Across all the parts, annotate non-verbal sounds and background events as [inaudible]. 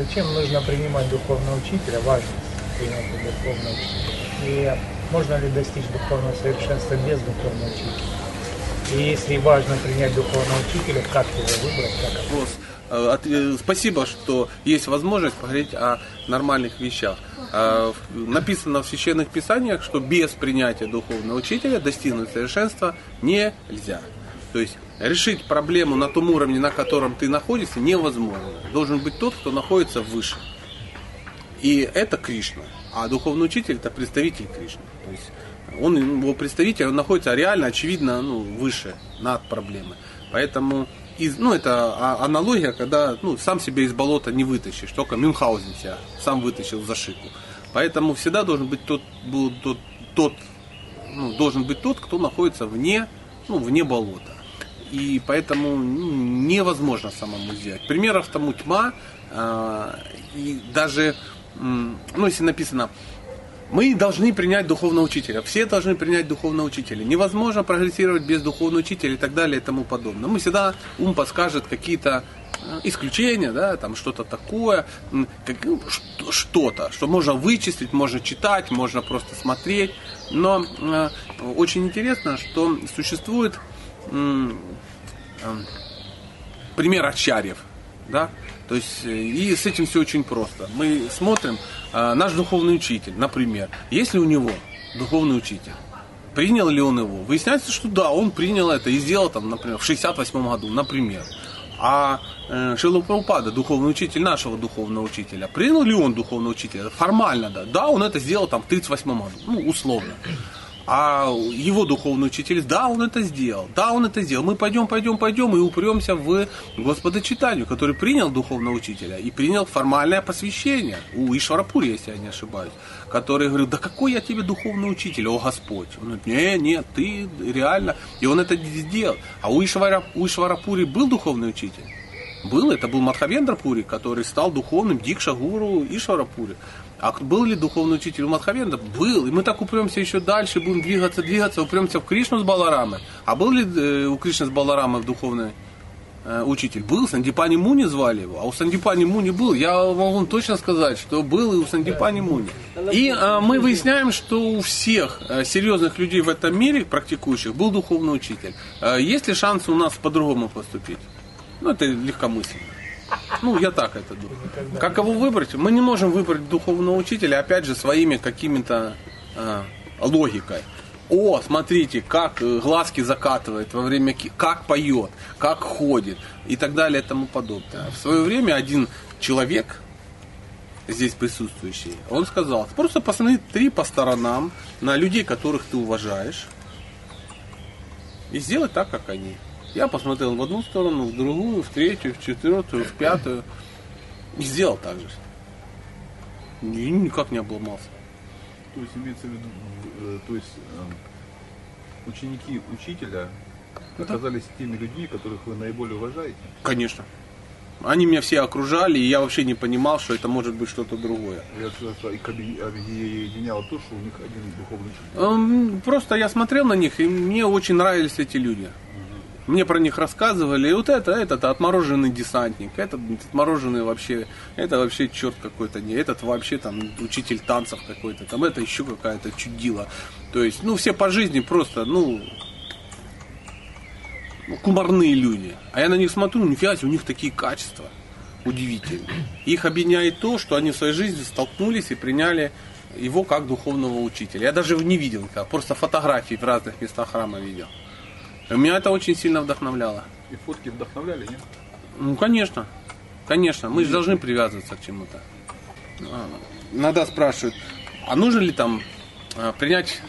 Зачем нужно принимать духовного учителя? Важно принять духовного учителя. И можно ли достичь духовного совершенства без духовного учителя? И если важно принять духовного учителя, как его выбрать? Как вопрос. Э, э, спасибо, что есть возможность поговорить о нормальных вещах. Э, написано в священных писаниях, что без принятия духовного учителя достигнуть совершенства нельзя. То есть решить проблему на том уровне, на котором ты находишься, невозможно. Должен быть тот, кто находится выше. И это Кришна. А духовный учитель это представитель Кришны. То есть он его представитель, он находится реально, очевидно, ну, выше, над проблемой. Поэтому из, ну, это а, аналогия, когда ну, сам себя из болота не вытащишь, только Мюнхгаузен себя сам вытащил за шику. Поэтому всегда должен быть тот, был тот, тот ну, должен быть тот, кто находится вне, ну, вне болота. И поэтому ну, невозможно самому сделать. Примеров тому тьма. Э, и даже, ну, если написано, мы должны принять духовного учителя. Все должны принять духовного учителя. Невозможно прогрессировать без духовного учителя и так далее и тому подобное. Мы всегда ум подскажет какие-то э, исключения, да, там что-то такое, ну, что-то, что можно вычислить, можно читать, можно просто смотреть. Но э, очень интересно, что существует пример ачарьев, да, то есть, э, и с этим все очень просто. Мы смотрим, а, наш духовный учитель, например, есть ли у него духовный учитель? Принял ли он его? Выясняется, что да, он принял это и сделал там, например, в 68 году, например. А э, духовный учитель нашего духовного учителя, принял ли он духовного учителя? Формально, да. Да, он это сделал там в 38 году, ну, условно. А его духовный учитель, да, он это сделал, да, он это сделал. Мы пойдем, пойдем, пойдем и упремся в Господа Читанию, который принял духовного учителя и принял формальное посвящение у Ишварапури, если я не ошибаюсь, который говорил, да какой я тебе духовный учитель, о Господь. Он говорит, не, нет, ты реально. И он это сделал. А у, Ишвара, у Ишварапури был духовный учитель? Был, это был Мадхавендра Пури, который стал духовным Дикша Гуру Ишвара Пури. А был ли духовный учитель у Мадхавенда? Был. И мы так упремся еще дальше, будем двигаться, двигаться, упремся в Кришну с Баларамой. А был ли э, у Кришны с Баларамой духовный э, учитель? Был, Сандипани Муни звали его. А у Сандипани Муни был. Я могу точно сказать, что был и у Сандипани Муни. И э, мы выясняем, что у всех э, серьезных людей в этом мире, практикующих, был духовный учитель. Есть ли шансы у нас по-другому поступить? Ну, это легкомысленно. Ну, я так это думаю. Как его выбрать? Мы не можем выбрать духовного учителя, опять же, своими какими-то э, логикой. О, смотрите, как э, глазки закатывает во время, как поет, как ходит и так далее и тому подобное. В свое время один человек, здесь присутствующий, он сказал, просто посмотри по сторонам на людей, которых ты уважаешь, и сделай так, как они. Я посмотрел в одну сторону, в другую, в третью, в четвертую, в пятую. И сделал так же. И никак не обломался. То есть имеется в виду, э, то есть э, ученики учителя оказались теми людьми, которых вы наиболее уважаете? Конечно. Они меня все окружали, и я вообще не понимал, что это может быть что-то другое. Это объединяло то, что у них один духовный учитель? Эм, просто я смотрел на них, и мне очень нравились эти люди. Мне про них рассказывали, и вот это, этот отмороженный десантник, этот отмороженный вообще, это вообще черт какой-то, не, этот вообще там учитель танцев какой-то, там это еще какая-то чудила. То есть, ну, все по жизни просто, ну, ну, кумарные люди. А я на них смотрю, ну, нифига себе, у них такие качества удивительные. Их объединяет то, что они в своей жизни столкнулись и приняли его как духовного учителя. Я даже его не видел, просто фотографии в разных местах храма видел. Меня это очень сильно вдохновляло. И фотки вдохновляли, нет? Ну, конечно. Конечно. Мы же должны привязываться к чему-то. А, иногда спрашивают, а нужно ли там а, принять...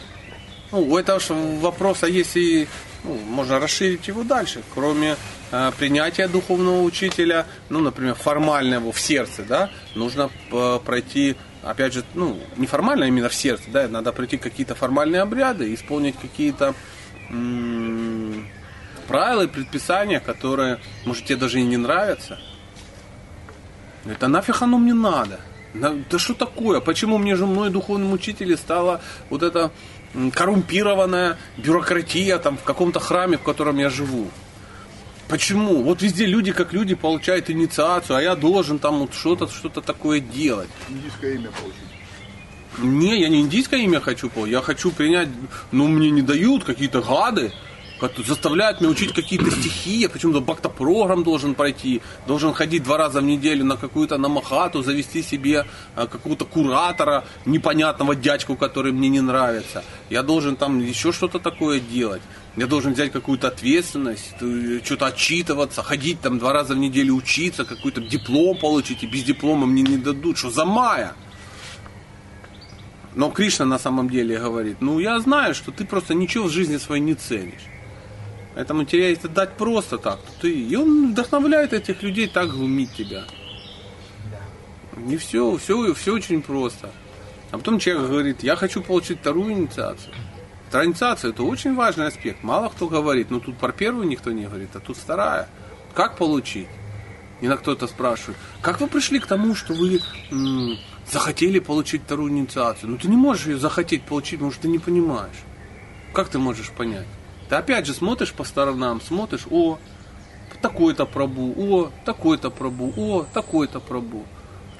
Ну, у этого же вопроса есть и... Ну, можно расширить его дальше. Кроме э, принятия духовного учителя, ну, например, формального в сердце, да, нужно пройти опять же, ну, не формально, а именно в сердце, да, надо пройти какие-то формальные обряды, исполнить какие-то правила и предписания, которые, может, тебе даже и не нравятся. Это нафиг оно мне надо? Да что такое? Почему мне же мной духовным учителем стала вот эта коррумпированная бюрократия там в каком-то храме, в котором я живу? Почему? Вот везде люди как люди получают инициацию, а я должен там вот что-то что такое делать. Индийское имя получить. Не, я не индийское имя хочу получить, я хочу принять, ну мне не дают какие-то гады, заставляют меня учить какие-то стихи, я почему-то бактопрограмм должен пройти, должен ходить два раза в неделю на какую-то намахату, завести себе а, какого-то куратора, непонятного дядьку, который мне не нравится. Я должен там еще что-то такое делать. Я должен взять какую-то ответственность, э, что-то отчитываться, ходить там два раза в неделю учиться, какой-то диплом получить, и без диплома мне не дадут. Что за мая? Но Кришна на самом деле говорит, ну я знаю, что ты просто ничего в жизни своей не ценишь. Поэтому тебе это дать просто так. Ты... И он вдохновляет этих людей так глумить тебя. Не все, все, все очень просто. А потом человек говорит, я хочу получить вторую инициацию. Вторая инициация это очень важный аспект. Мало кто говорит, но тут про первую никто не говорит, а тут вторая. Как получить? Иногда кто-то спрашивает, как вы пришли к тому, что вы м- захотели получить вторую инициацию? Ну ты не можешь ее захотеть получить, потому что ты не понимаешь. Как ты можешь понять? Ты опять же смотришь по сторонам, смотришь, о, такой-то пробу, о, такой-то пробу, о, такой-то пробу.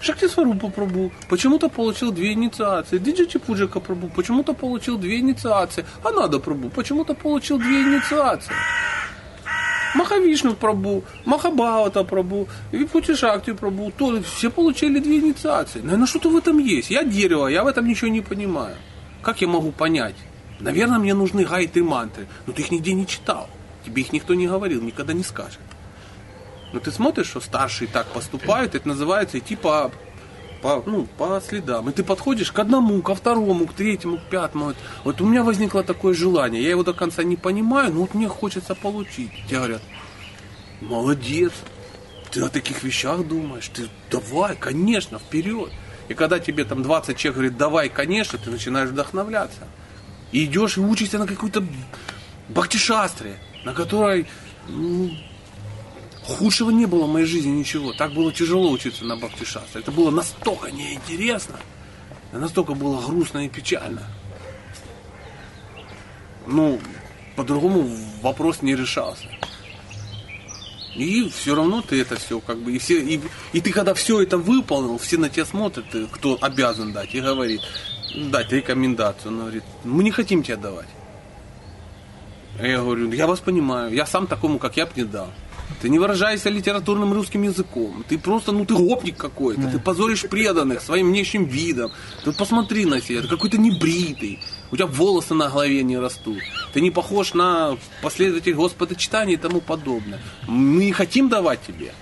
Шакти Сварупа Прабу почему-то получил две инициации. Диджити Пуджака Прабу почему-то получил две инициации. А надо Прабу почему-то получил две инициации. Махавишну Прабу, Махабавата Прабу, Випути Шакти Прабу, то все получили две инициации. Наверное, что-то в этом есть. Я дерево, я в этом ничего не понимаю. Как я могу понять? Наверное, мне нужны гайты мантры, но ты их нигде не читал. Тебе их никто не говорил, никогда не скажет. Но ты смотришь, что старшие так поступают, это называется идти по, по, ну, по следам. И ты подходишь к одному, ко второму, к третьему, к пятому. Вот, вот у меня возникло такое желание. Я его до конца не понимаю, но вот мне хочется получить. Тебе говорят, молодец, ты о таких вещах думаешь, ты давай, конечно, вперед. И когда тебе там 20 человек говорит, давай, конечно, ты начинаешь вдохновляться. И идешь и учишься на какой-то бхактишастре, на которой ну, Худшего не было в моей жизни ничего. Так было тяжело учиться на Бхактишастре. Это было настолько неинтересно, настолько было грустно и печально. Ну, по-другому вопрос не решался. И все равно ты это все как бы и все и, и ты когда все это выполнил, все на тебя смотрят, кто обязан дать и говорит дать рекомендацию, он говорит, мы не хотим тебе давать. Я говорю, я вас понимаю, я сам такому, как я бы не дал. Ты не выражаешься литературным русским языком. Ты просто, ну ты гопник какой-то. Ты позоришь преданных своим внешним видом. Ты посмотри на себя, ты какой-то небритый. У тебя волосы на голове не растут. Ты не похож на последователей Господа читания и тому подобное. Мы не хотим давать тебе.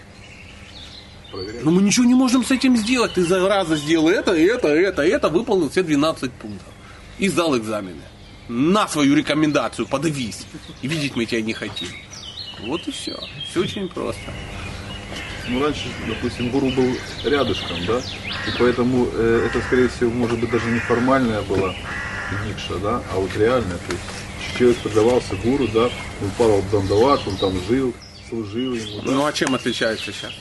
Но мы ничего не можем с этим сделать. Ты за раза сделал это, это, это, это, выполнил все 12 пунктов. И сдал экзамены. На свою рекомендацию подавись. И видеть мы тебя не хотим. Вот и все. Все очень просто. Ну, раньше, допустим, гуру был рядышком, да? И поэтому э, это, скорее всего, может быть, даже не формальная была дикша, да, а вот реальная. То есть человек продавался гуру, да, он падал в Дандават, он там жил, служил ему, да. Ну а чем отличается сейчас?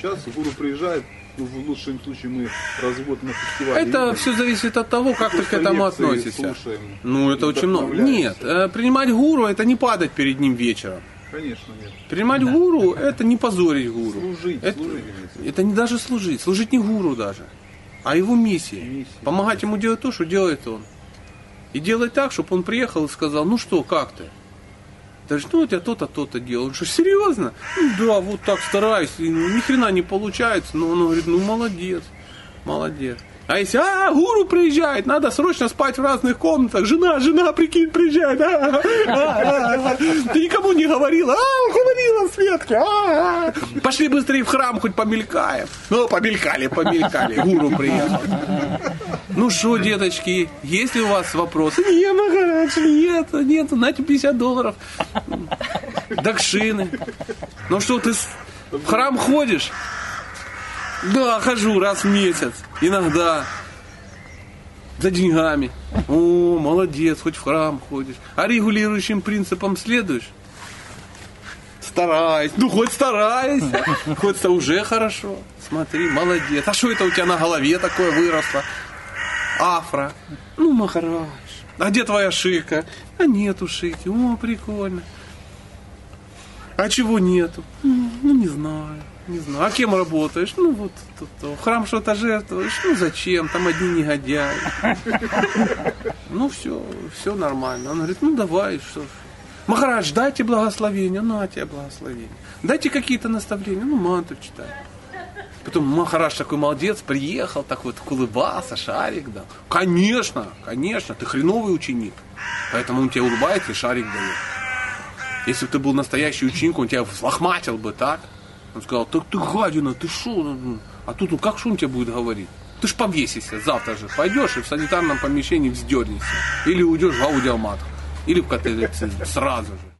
Сейчас гуру приезжает, ну, в лучшем случае мы развод на фестивале. Это видим. все зависит от того, как ты к этому относишься. слушаем, Ну, это очень много. Нет, э, принимать гуру это не падать перед ним вечером. Конечно, нет. Принимать гуру это не позорить гуру. Служить, это, служить это не даже служить. Служить не гуру даже, а его миссия. Миссия. Помогать ему делать то, что делает он. И делать так, чтобы он приехал и сказал, ну что, как ты? Говоришь, ну, я то-то, то-то делал. Он что, серьезно? Ну, да, вот так стараюсь. И ну, ни хрена не получается. Но он говорит, ну, молодец, молодец. А если, а, гуру приезжает, надо срочно спать в разных комнатах. Жена, жена, прикинь, приезжает. А, а, а, а. Ты никому не говорила. А, говорила Светке. А, а. Пошли быстрее в храм, хоть помелькаем. Ну, помелькали, помелькали. Гуру приехал. Ну что, деточки, есть ли у вас вопросы? Нет, Махарадж, нет, нет, на тебе 50 долларов. Дакшины. Ну что, ты в храм ходишь? Да, хожу раз в месяц. Иногда. За деньгами. О, молодец, хоть в храм ходишь. А регулирующим принципам следуешь? Стараюсь. Ну, хоть старайся. Хоть это уже хорошо. Смотри, молодец. А что это у тебя на голове такое выросло? Афро. Ну, Махарадж. А где твоя шика? А нету шики. О, прикольно. А чего нету? «М, Ну, не знаю. Не знаю. А кем работаешь? Ну, вот тут, в храм что-то жертвуешь. Ну, зачем? Там одни негодяи. [laughs] Ну, все, все нормально. Он говорит, ну, давай, что ж. Махарадж, дайте благословение, на тебе благословение. Дайте какие-то наставления, ну, мантру читай. Потом Махараш такой молодец, приехал, так вот улыбался, шарик дал. Конечно, конечно, ты хреновый ученик. Поэтому он тебе улыбается и шарик дает. Если бы ты был настоящий ученик, он тебя взлохматил бы, так? Он сказал, так ты гадина, ты шо? А тут, ну как что он тебе будет говорить? Ты ж повесишься завтра же. Пойдешь и в санитарном помещении вздернешься. Или уйдешь в аудиомат. Или в каталицизм. Сразу же.